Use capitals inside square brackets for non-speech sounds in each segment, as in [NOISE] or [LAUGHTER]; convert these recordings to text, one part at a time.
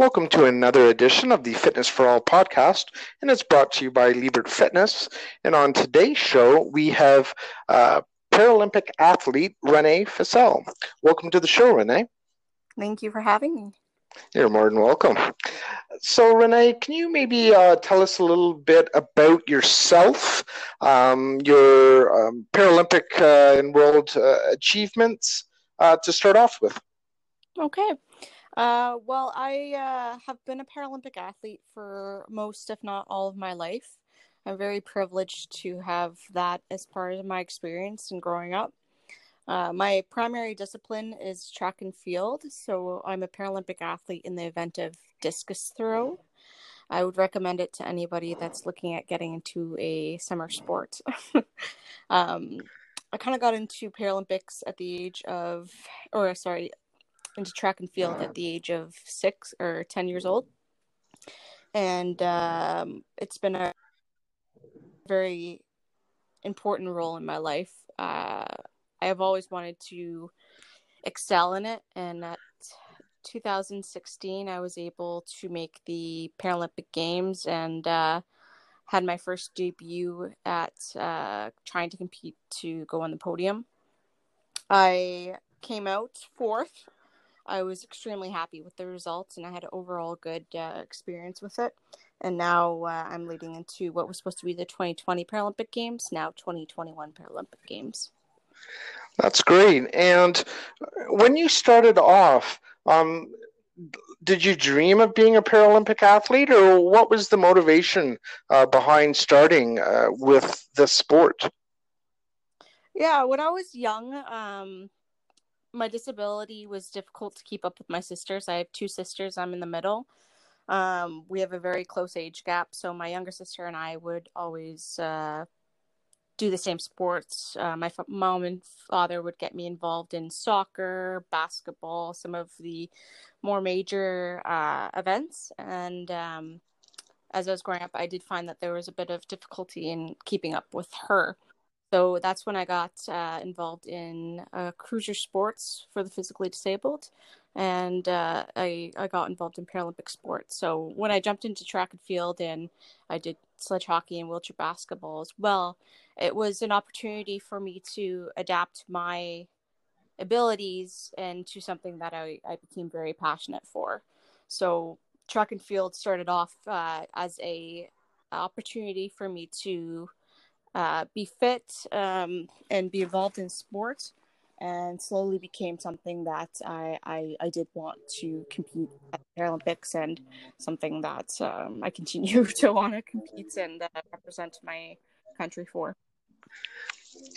Welcome to another edition of the Fitness for All podcast, and it's brought to you by Liebert Fitness. And on today's show, we have uh, Paralympic athlete Renee Foessel. Welcome to the show, Renee. Thank you for having me. You're more than welcome. So, Renee, can you maybe uh, tell us a little bit about yourself, um, your um, Paralympic uh, and world uh, achievements uh, to start off with? Okay. Uh, well, I uh, have been a Paralympic athlete for most, if not all, of my life. I'm very privileged to have that as part of my experience in growing up. Uh, my primary discipline is track and field, so I'm a Paralympic athlete in the event of discus throw. I would recommend it to anybody that's looking at getting into a summer sport. [LAUGHS] um, I kind of got into Paralympics at the age of, or sorry, into track and field at the age of six or 10 years old. And um, it's been a very important role in my life. Uh, I have always wanted to excel in it. And at 2016, I was able to make the Paralympic Games and uh, had my first debut at uh, trying to compete to go on the podium. I came out fourth I was extremely happy with the results and I had an overall good uh, experience with it. And now uh, I'm leading into what was supposed to be the 2020 Paralympic Games, now 2021 Paralympic Games. That's great. And when you started off, um, did you dream of being a Paralympic athlete, or what was the motivation uh, behind starting uh, with the sport? Yeah, when I was young, um, my disability was difficult to keep up with my sisters. I have two sisters. I'm in the middle. Um, we have a very close age gap, so my younger sister and I would always uh, do the same sports. Uh, my f- mom and father would get me involved in soccer, basketball, some of the more major uh, events. And um, as I was growing up, I did find that there was a bit of difficulty in keeping up with her. So that's when I got uh, involved in uh, cruiser sports for the physically disabled, and uh, I I got involved in Paralympic sports. So when I jumped into track and field and I did sledge hockey and wheelchair basketball as well, it was an opportunity for me to adapt my abilities into something that I, I became very passionate for. So track and field started off uh, as a opportunity for me to uh, be fit um, and be involved in sports and slowly became something that I, I, I did want to compete at the Paralympics and something that um, I continue [LAUGHS] to want to compete and uh, represent my country for.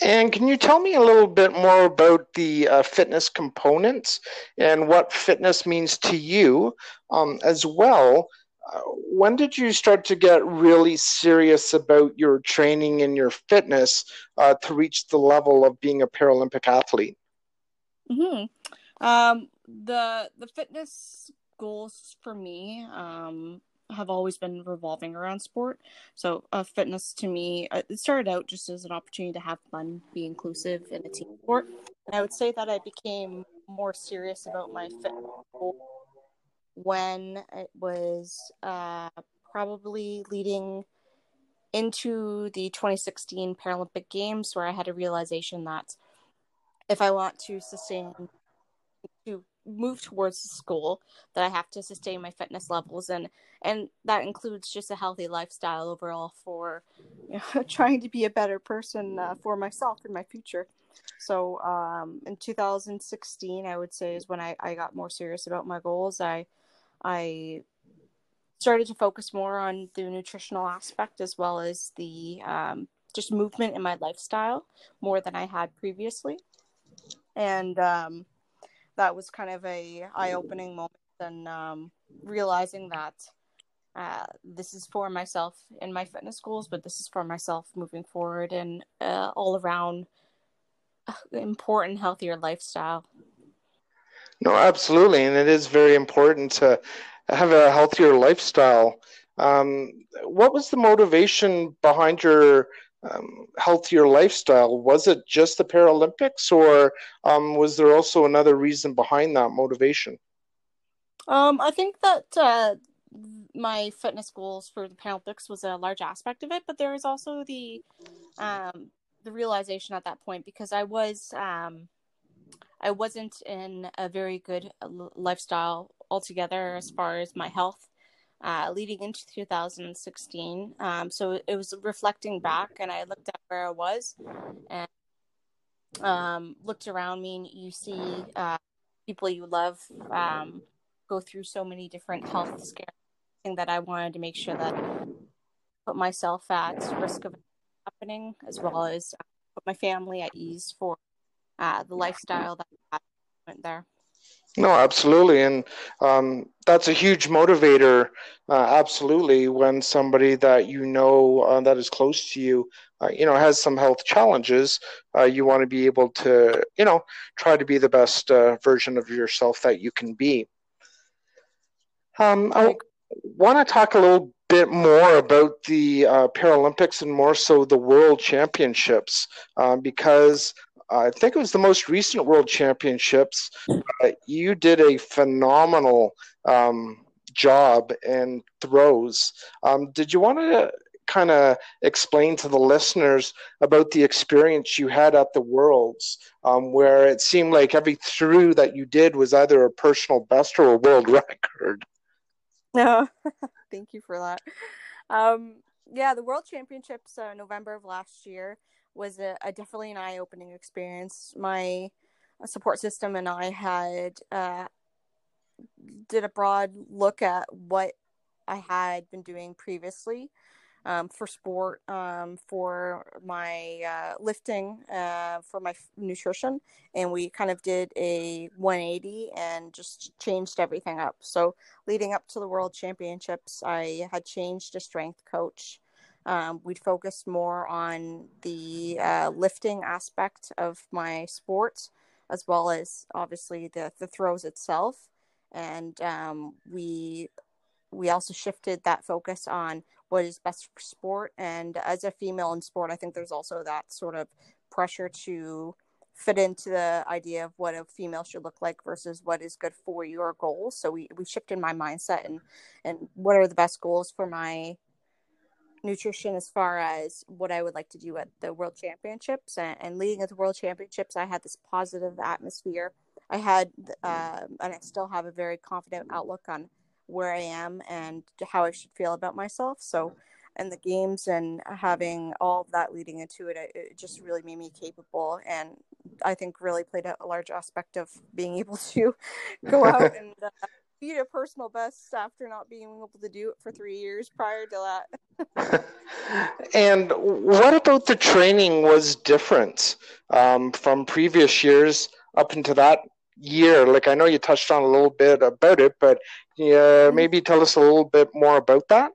And can you tell me a little bit more about the uh, fitness components and what fitness means to you um, as well? When did you start to get really serious about your training and your fitness uh, to reach the level of being a Paralympic athlete? Hmm. Um, the the fitness goals for me um, have always been revolving around sport. So, uh, fitness to me, uh, it started out just as an opportunity to have fun, be inclusive in a team sport. And I would say that I became more serious about my fitness goals when it was uh, probably leading into the 2016 Paralympic Games, where I had a realization that if I want to sustain, to move towards goal, that I have to sustain my fitness levels, and and that includes just a healthy lifestyle overall for you know, [LAUGHS] trying to be a better person uh, for myself in my future. So um, in 2016, I would say is when I, I got more serious about my goals. I I started to focus more on the nutritional aspect as well as the um, just movement in my lifestyle more than I had previously, and um, that was kind of a eye-opening moment and um, realizing that uh, this is for myself in my fitness goals, but this is for myself moving forward and uh, all around uh, important, healthier lifestyle. No, absolutely, and it is very important to have a healthier lifestyle. Um, what was the motivation behind your um, healthier lifestyle? Was it just the Paralympics, or um, was there also another reason behind that motivation? Um, I think that uh, my fitness goals for the Paralympics was a large aspect of it, but there was also the um, the realization at that point because I was um, I wasn't in a very good uh, lifestyle altogether as far as my health uh, leading into 2016. Um, so it was reflecting back, and I looked at where I was and um, looked around me, and you see uh, people you love um, go through so many different health scares. That I wanted to make sure that I put myself at risk of happening, as well as put my family at ease for uh, the lifestyle that went there. No, absolutely, and um, that's a huge motivator. Uh, absolutely, when somebody that you know uh, that is close to you, uh, you know, has some health challenges, uh, you want to be able to, you know, try to be the best uh, version of yourself that you can be. Um, I want to talk a little bit more about the uh, Paralympics and more so the World Championships um, because I think it was the most recent World Championships. Uh, you did a phenomenal um, job and throws. Um, did you want to kind of explain to the listeners about the experience you had at the Worlds, um, where it seemed like every throw that you did was either a personal best or a world [LAUGHS] record? No, [LAUGHS] thank you for that. Um, yeah, the World Championships, uh, November of last year was a, a definitely an eye opening experience. My support system and I had uh, did a broad look at what I had been doing previously um, for sport, um, for my uh, lifting, uh, for my nutrition, and we kind of did a 180 and just changed everything up. So, leading up to the World Championships, I had changed a strength coach. Um, we'd focused more on the uh, lifting aspect of my sport, as well as obviously the the throws itself, and um, we we also shifted that focus on what is best for sport. And as a female in sport, I think there's also that sort of pressure to fit into the idea of what a female should look like versus what is good for your goals. So we, we shifted my mindset and, and what are the best goals for my nutrition as far as what I would like to do at the World Championships and, and leading at the World Championships. I had this positive atmosphere. I had, uh, and I still have a very confident outlook on where I am and how I should feel about myself. So, and the games and having all of that leading into it, it just really made me capable. And I think really played a large aspect of being [LAUGHS] able to go out [LAUGHS] and uh, beat a personal best after not being able to do it for three years prior to that. [LAUGHS] and what about the training was different um, from previous years up into that year? Like I know you touched on a little bit about it, but yeah, mm-hmm. maybe tell us a little bit more about that.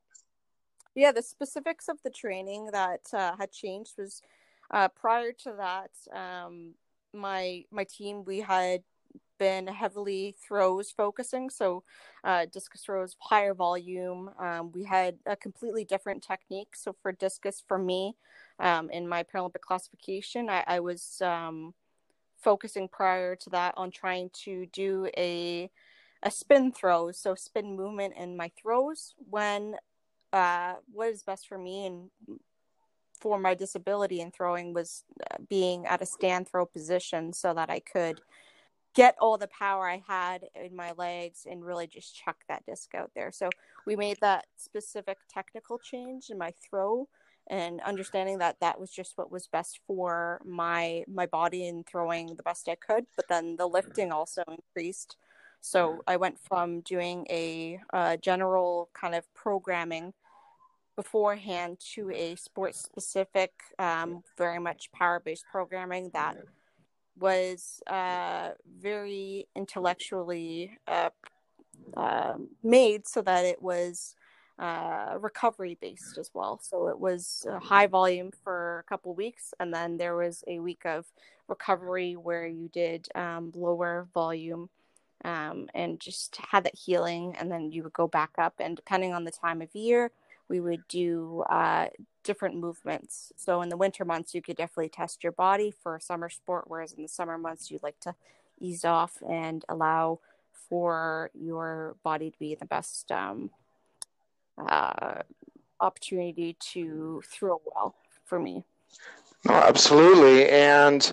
Yeah, the specifics of the training that uh, had changed was uh, prior to that. Um, my my team we had been heavily throws focusing, so uh, discus throws higher volume. Um, we had a completely different technique. So for discus, for me, um, in my Paralympic classification, I, I was um, focusing prior to that on trying to do a a spin throw, so spin movement in my throws when uh, what is best for me and for my disability in throwing was uh, being at a stand throw position so that I could get all the power I had in my legs and really just chuck that disc out there. So we made that specific technical change in my throw and understanding that that was just what was best for my my body and throwing the best I could but then the lifting also increased so I went from doing a, a general kind of programming beforehand to a sports specific um, very much power based programming that was uh, very intellectually uh, uh, made so that it was uh, recovery based as well. So it was high volume for a couple weeks, and then there was a week of recovery where you did um, lower volume um, and just had that healing. And then you would go back up, and depending on the time of year, we would do uh, different movements. So in the winter months, you could definitely test your body for summer sport, whereas in the summer months, you'd like to ease off and allow for your body to be the best um, uh, opportunity to throw well for me. No, absolutely. And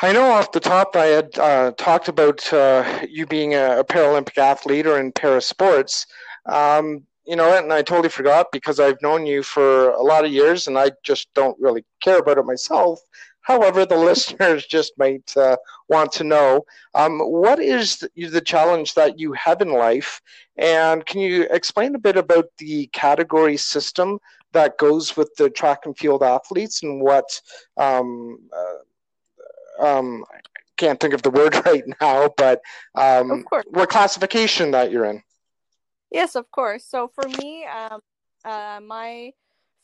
I know off the top I had uh, talked about uh, you being a, a, Paralympic athlete or in para sports. Um, you know, and I totally forgot because I've known you for a lot of years and I just don't really care about it myself. However, the [LAUGHS] listeners just might uh, want to know um, what is the, challenge that you have in life, and can you explain a bit about the category system that goes with the track and field athletes and what um, uh, um, I can't think of the [LAUGHS] word right now, but um, what classification that you're in? Yes, of course. So for me, um, uh, my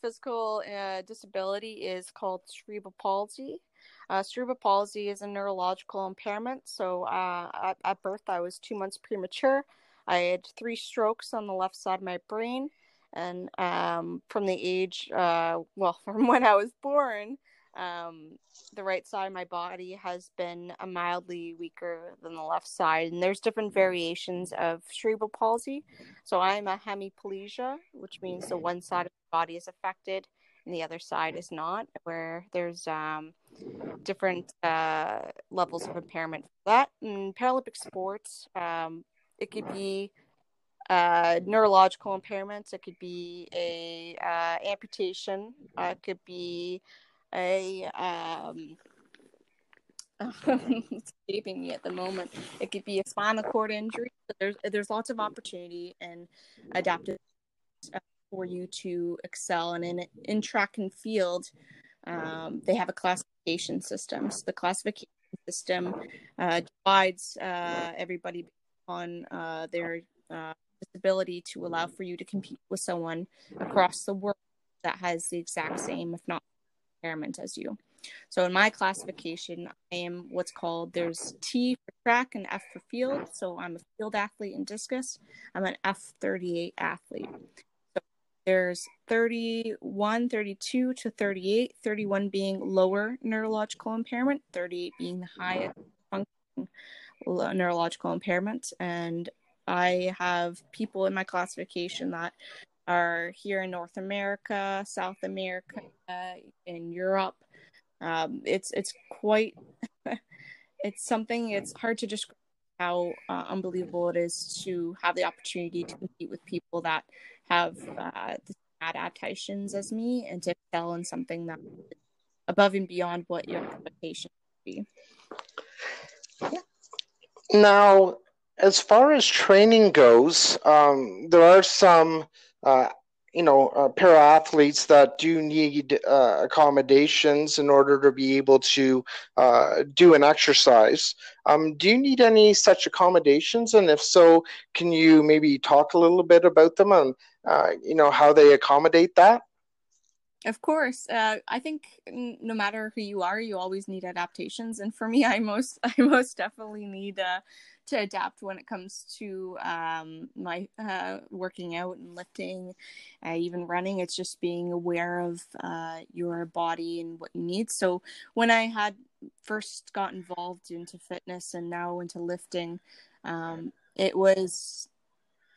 physical uh, disability is called cerebral palsy. Uh, cerebral palsy is a neurological impairment. So uh, at, at, birth, I was two months premature. I had three strokes on the left side of my brain. And um, from the age, uh, well, [LAUGHS] from when I was born, um, the right side of my body has been a mildly weaker than the left side, and there's different variations of cerebral palsy. So I'm a hemiplegia, which means the one side of the body is affected and the other side is not. Where there's um, different uh, levels of impairment for that. In Paralympic sports, um, it could be uh, neurological impairments. It could be a uh, amputation. Uh, it could be a um [LAUGHS] escaping me at the moment. It could be a spinal cord injury. There's there's lots of opportunity and adaptive uh, for you to excel. And in in track and field, um, they have a classification system. So the classification system uh, divides uh, everybody on uh, their uh, disability to allow for you to compete with someone across the world that has the exact same, if not impairment as you. So in my classification, I am what's called there's T for track and F for field. So I'm a field athlete in discus. I'm an F38 athlete. So there's 31, 32 to 38, 31 being lower neurological impairment, 38 being the highest neurological impairment. And I have people in my classification that are here in North America, South America, in Europe. Um, it's it's quite [LAUGHS] it's something. It's hard to describe how uh, unbelievable it is to have the opportunity to compete with people that have uh, the adaptations as me and to excel in something that above and beyond what your expectations would be. Now, as far as training goes, um, there are some uh, you know uh, para athletes that do need uh, accommodations in order to be able to uh, do an exercise. Um, do you need any such accommodations? And if so, can you maybe talk a little bit about them and uh, you know how they accommodate that? Of course, uh, I think no matter who you are, you always need adaptations, and for me, I most [LAUGHS] I most definitely need uh, to adapt when it comes to um, my uh, working out and lifting, uh, even running. It's just being aware of uh, your body and what you need. So when I had first got involved into fitness and now into lifting, um, it was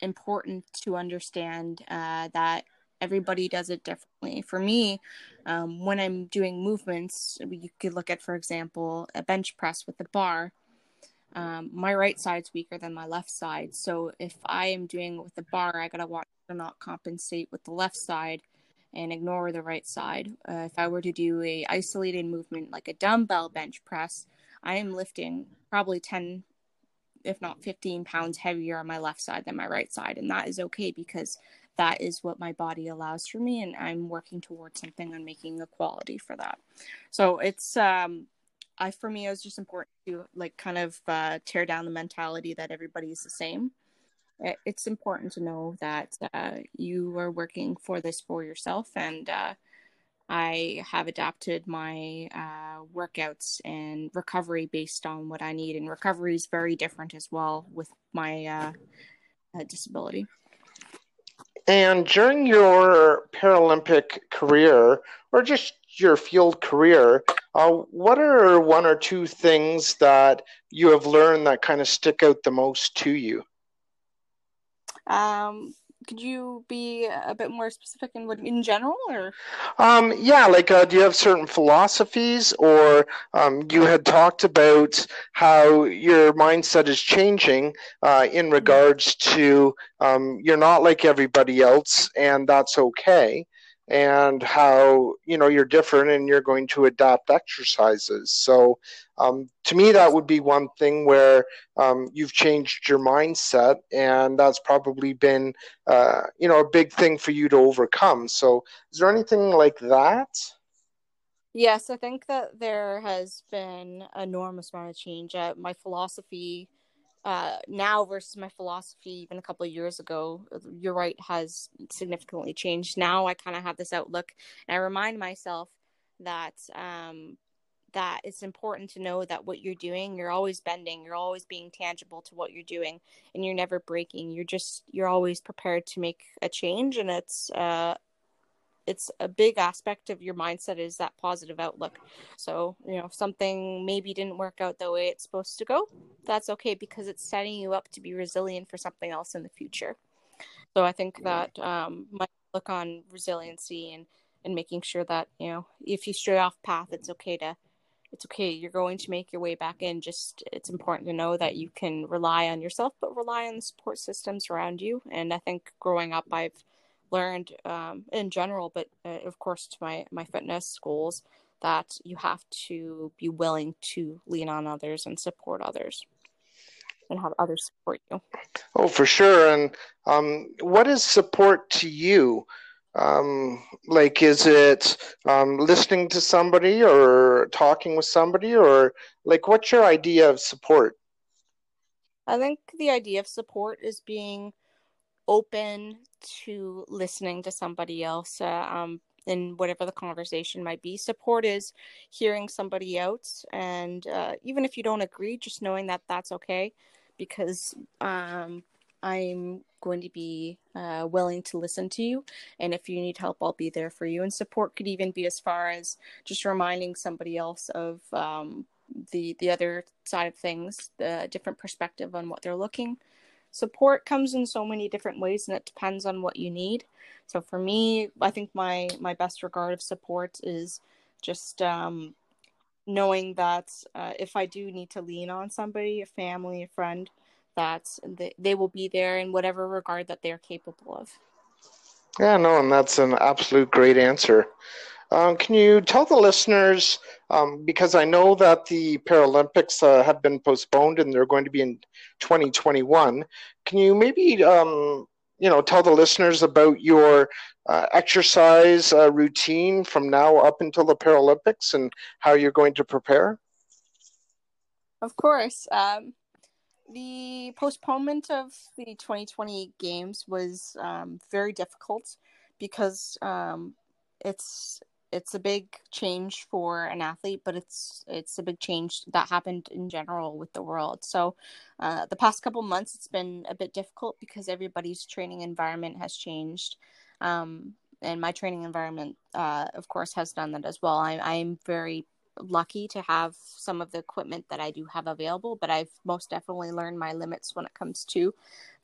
important to understand uh, that everybody does it differently. For me, um, when I'm doing movements, you could look at, for example, a bench press with a bar um, my right side's weaker than my left side. So if I am doing it with the bar, I gotta watch to not compensate with the left side and ignore the right side. Uh, if I were to do a isolated movement like a dumbbell bench press, I am lifting probably 10, if not 15 pounds heavier on my left side than my right side. And that is okay because that is what my body allows for me. And I'm working towards something and making a quality for that. So it's, um, I for me it was just important to like kind of uh, tear down the mentality that everybody is the same. It's important to know that uh, you are working for this for yourself, and uh, I have adapted my uh, workouts and recovery based on what I need. And recovery is very different as well with my uh, uh, disability. And during your Paralympic career, or just your field career, uh, what are one or two things that you have learned that kind of stick out the most to you? Um, could you be a bit more specific in what in general or um yeah like uh, do you have certain philosophies or um, you had talked about how your mindset is changing uh, in mm-hmm. regards to um, you're not like everybody else and that's okay and how you know you're different and you're going to adopt exercises. So um, to me that would be one thing where um, you've changed your mindset and that's probably been uh, you know a big thing for you to overcome. So is there anything like that? Yes i think that there has been enormous amount of change my philosophy uh, now versus my philosophy even a couple of years ago, you're right, has significantly changed. Now I kind of have this outlook, and I remind myself that um, that it's important to know that what you're doing, you're always bending, you're always being tangible to what you're doing, and you're never breaking. You're just you're always prepared to make a change, and it's uh, it's a big aspect of your mindset is that positive outlook. So, you know, if something maybe didn't work out the way it's supposed to go, that's okay because it's setting you up to be resilient for something else in the future. So I think that um, my look on resiliency and, and making sure that, you know, if you stray off path, it's okay to, it's okay. You're going to make your way back in. Just, it's important to know that you can rely on yourself, but rely on the support systems around you. And I think growing up, I've, learned um, in general, but uh, of course to my my fitness goals, that you have to be willing to lean on others and support others, and have others support you. Oh, for sure. And um, what is support to you? Um, like, is it um, listening to somebody or talking with somebody, or like, what's your idea of support? I think the idea of support is being open to listening to somebody else uh, um, in whatever the conversation might be. Support is hearing somebody out, and uh, even if you don't agree, just knowing that that's okay, because um, I'm going to be uh, willing to listen to you, and if you need help, I'll be there for you. And support could even be as far as just reminding somebody else of um, the the other side of things, the different perspective on what they're looking support comes in so many different ways and it depends on what you need. So for me i think my my best regard of support is just um, knowing that uh, if i do need to lean on somebody a family a friend that they, they will be there in whatever regard that they're capable of. Yeah no and that's an absolute great answer um, can you tell the listeners, um, because I know that the Paralympics uh, have been postponed and they're going to be in 2021, can you maybe, um, you know, tell the listeners about your uh, exercise uh, routine from now up until the Paralympics and how you're going to prepare? Of course. Um, the postponement of the 2020 games was um, very difficult because um, it's it's a big change for an athlete, but it's it's a big change that happened in general with the world. So, uh, the past couple months, it's been a bit difficult because everybody's training environment has changed, um, and my training environment, uh, of course, has done that as well. I, I'm very lucky to have some of the equipment that I do have available, but I've most definitely learned my limits when it comes to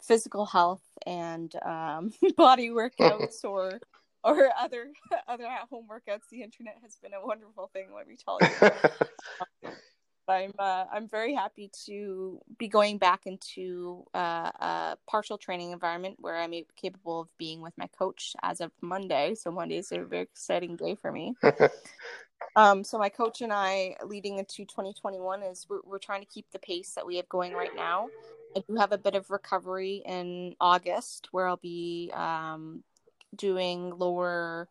physical health and um, [LAUGHS] body workouts [LAUGHS] or or other [LAUGHS] other at home workouts. The internet has been a wonderful thing. Let me tell you. [LAUGHS] I'm uh, I'm very happy to be going back into uh, a partial training environment where I'm capable of being with my coach as of Monday. So Monday is a very exciting day for me. [LAUGHS] um, so my coach and I, leading into 2021, is we're, we're trying to keep the pace that we have going right now. I do have a bit of recovery in August where I'll be um, doing lower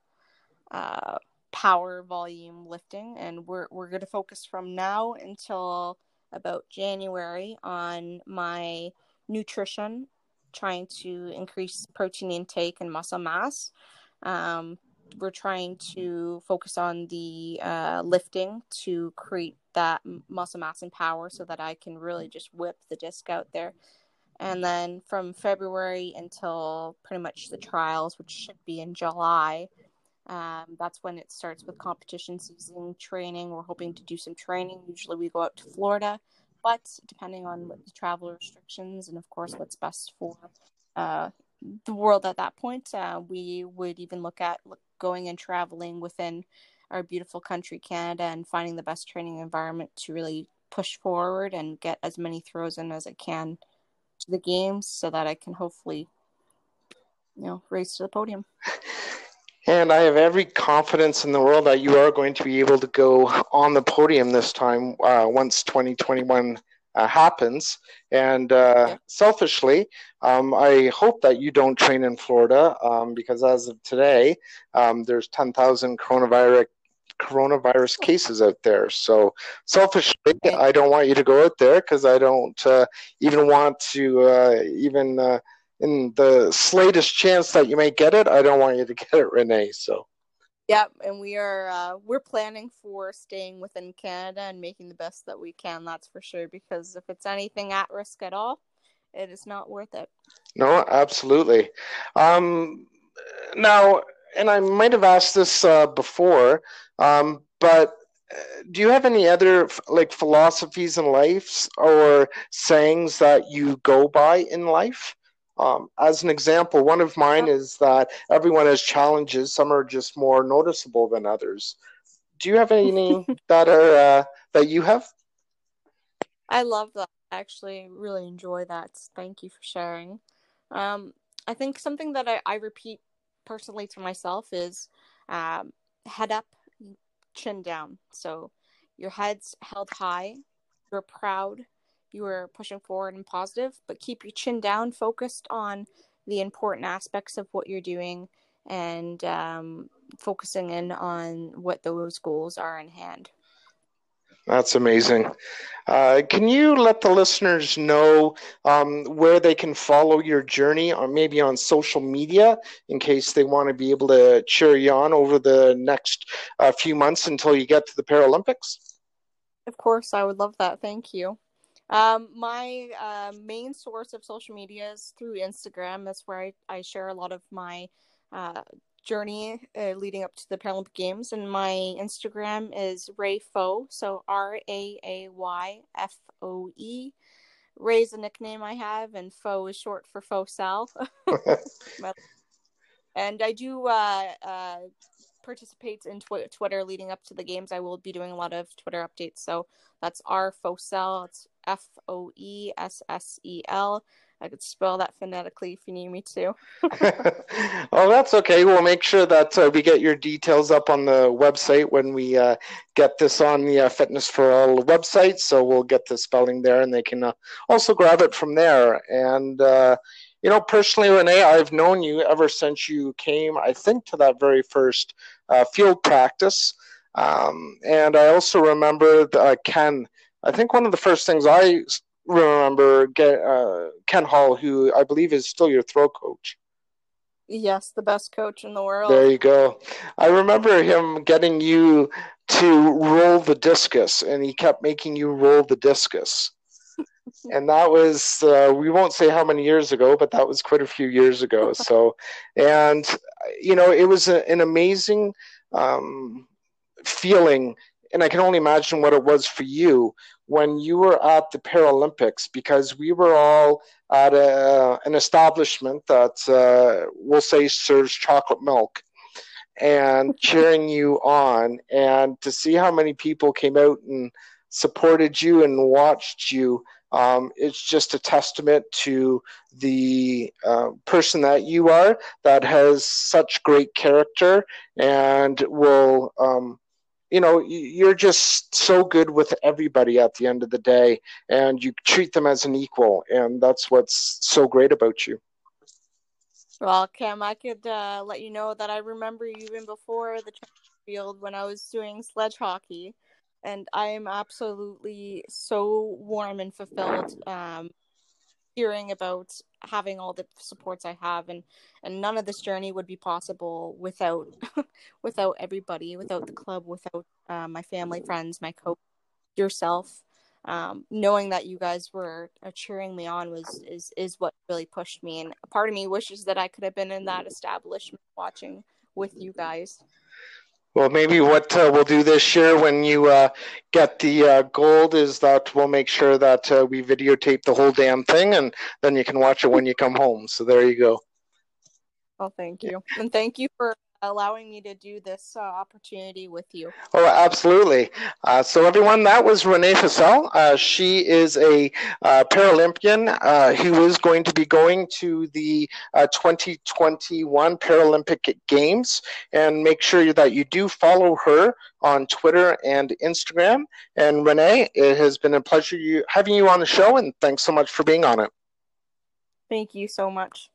uh, power volume lifting, and we're we're going to focus from now until about January on my nutrition, trying to increase protein intake and muscle mass. Um, we're trying to focus on the uh, lifting to create that muscle mass and power so that I can really just whip the disc out there and then from February until pretty much the trials, which should be in July, Um, that's when it starts with competition season training. We're hoping to do some training. Usually we go out to Florida, but depending on what the travel restrictions and, of course, what's best for uh, the world at that point, uh, we would even look at going and traveling within our beautiful country, Canada, and finding the best training environment to really push forward and get as many throws in as I can to the games so that I can hopefully, you know, race to the podium. And I have every confidence in the world that you are going to be able to go on the podium this time uh, once 2021 uh, happens. And uh, yeah. selfishly, um, I hope that you don't train in Florida um, because as of today, um, there's 10,000 coronavirus coronavirus cases out there. So selfishly, I don't want you to go out there because I don't uh, even want to uh, even uh, in the slightest chance that you may get it, I don't want you to [LAUGHS] get it, Renee. So. Yep, and we are uh, we're planning for staying within Canada and making the best that we can. That's for sure. Because if it's anything at risk at all, it is not worth it. No, absolutely. Um, now, and I might have asked this uh, before, um, but uh, do you have any other like philosophies in life or sayings that you go by in life? Um, as an example, one of mine is that everyone has challenges. Some are just more noticeable than others. Do you have any [LAUGHS] that are uh, that you have? I love that. I actually really enjoy that. Thank you for sharing. Um, I think something that I, I repeat personally to myself is um, head up, chin down. So your head's held high, you're proud, you are pushing forward and positive, but keep your chin down, focused on the important aspects of what you're doing and um, focusing in on what those goals are in hand. That's amazing. Uh, can you let the listeners know um, where they can follow your journey, or maybe on social media, in case they want to be able to cheer you on over the next uh, few months until you get to the Paralympics? Of course, I would love that. Thank you. Um, my uh, main source of social media is through Instagram. That's where I, I share a lot of my uh, journey uh, leading up to the Paralympic Games. And my Instagram is Ray Foe, so R A A Y F O E. Ray's a nickname I have, and Foe is short for Foessel. [LAUGHS] [LAUGHS] and I do uh, uh, participate in tw- Twitter leading up to the games. I will be doing a lot of Twitter updates. So that's R Foessel. It's F O E S S E L. I could spell that phonetically if you need me to. [LAUGHS] oh, that's okay. We'll make sure that uh, we get your details up on the website when we uh, get this on the uh, Fitness for All website. So we'll get the spelling there and they can uh, also grab it from there. And, uh, you know, personally, Renee, I've known you ever since you came, I think, to that very first uh, field practice. Um, and I also remember Ken. I think one of the first things I remember get uh, Ken Hall, who I believe is still your throw coach. Yes, the best coach in the world. There you go. I remember him getting you to roll the discus, and he kept making you roll the discus. [LAUGHS] and that was uh, we won't say how many years ago, but that was quite a few years ago. [LAUGHS] So, and you know, it was a, an amazing um, feeling, and I can only imagine what it was for you when you were at the Paralympics because we were all at a, an establishment that uh, we'll say serves chocolate milk and [LAUGHS] cheering you on. And to see how many people came out and supported you and watched you um, it's just a testament to the uh, person that you are that has such great character and will um, you know you're just so good with everybody at the end of the day and you treat them as an equal and that's what's so great about you. Well cam i could uh, let you know that i remember you even before the field when i was doing sledge hockey and i am absolutely so warm and fulfilled um, hearing about having all the supports I have and and none of this journey would be possible without [LAUGHS] without everybody without the club without uh, my family friends my coach yourself. Um, knowing that you guys were uh, cheering me on was is is what really pushed me and a part of me wishes that I could have been in that establishment watching with you guys Well, maybe what uh, we'll do this year when you uh, get the uh, gold is that we'll make sure that uh, we videotape the whole damn thing, and then you can watch it when you come home. So there you go. Well, thank you, and thank you for allowing me to do this uh, opportunity with you. Oh, absolutely. Uh, so, everyone, that was Renee Foessel. Uh, she is a uh, Paralympian uh, who is going to be going to the uh, 2021 Paralympic Games. And make sure that you do follow her on Twitter and Instagram. And Renee, it has been a pleasure you, having you on the show, and thanks so much for being on it. Thank you so much.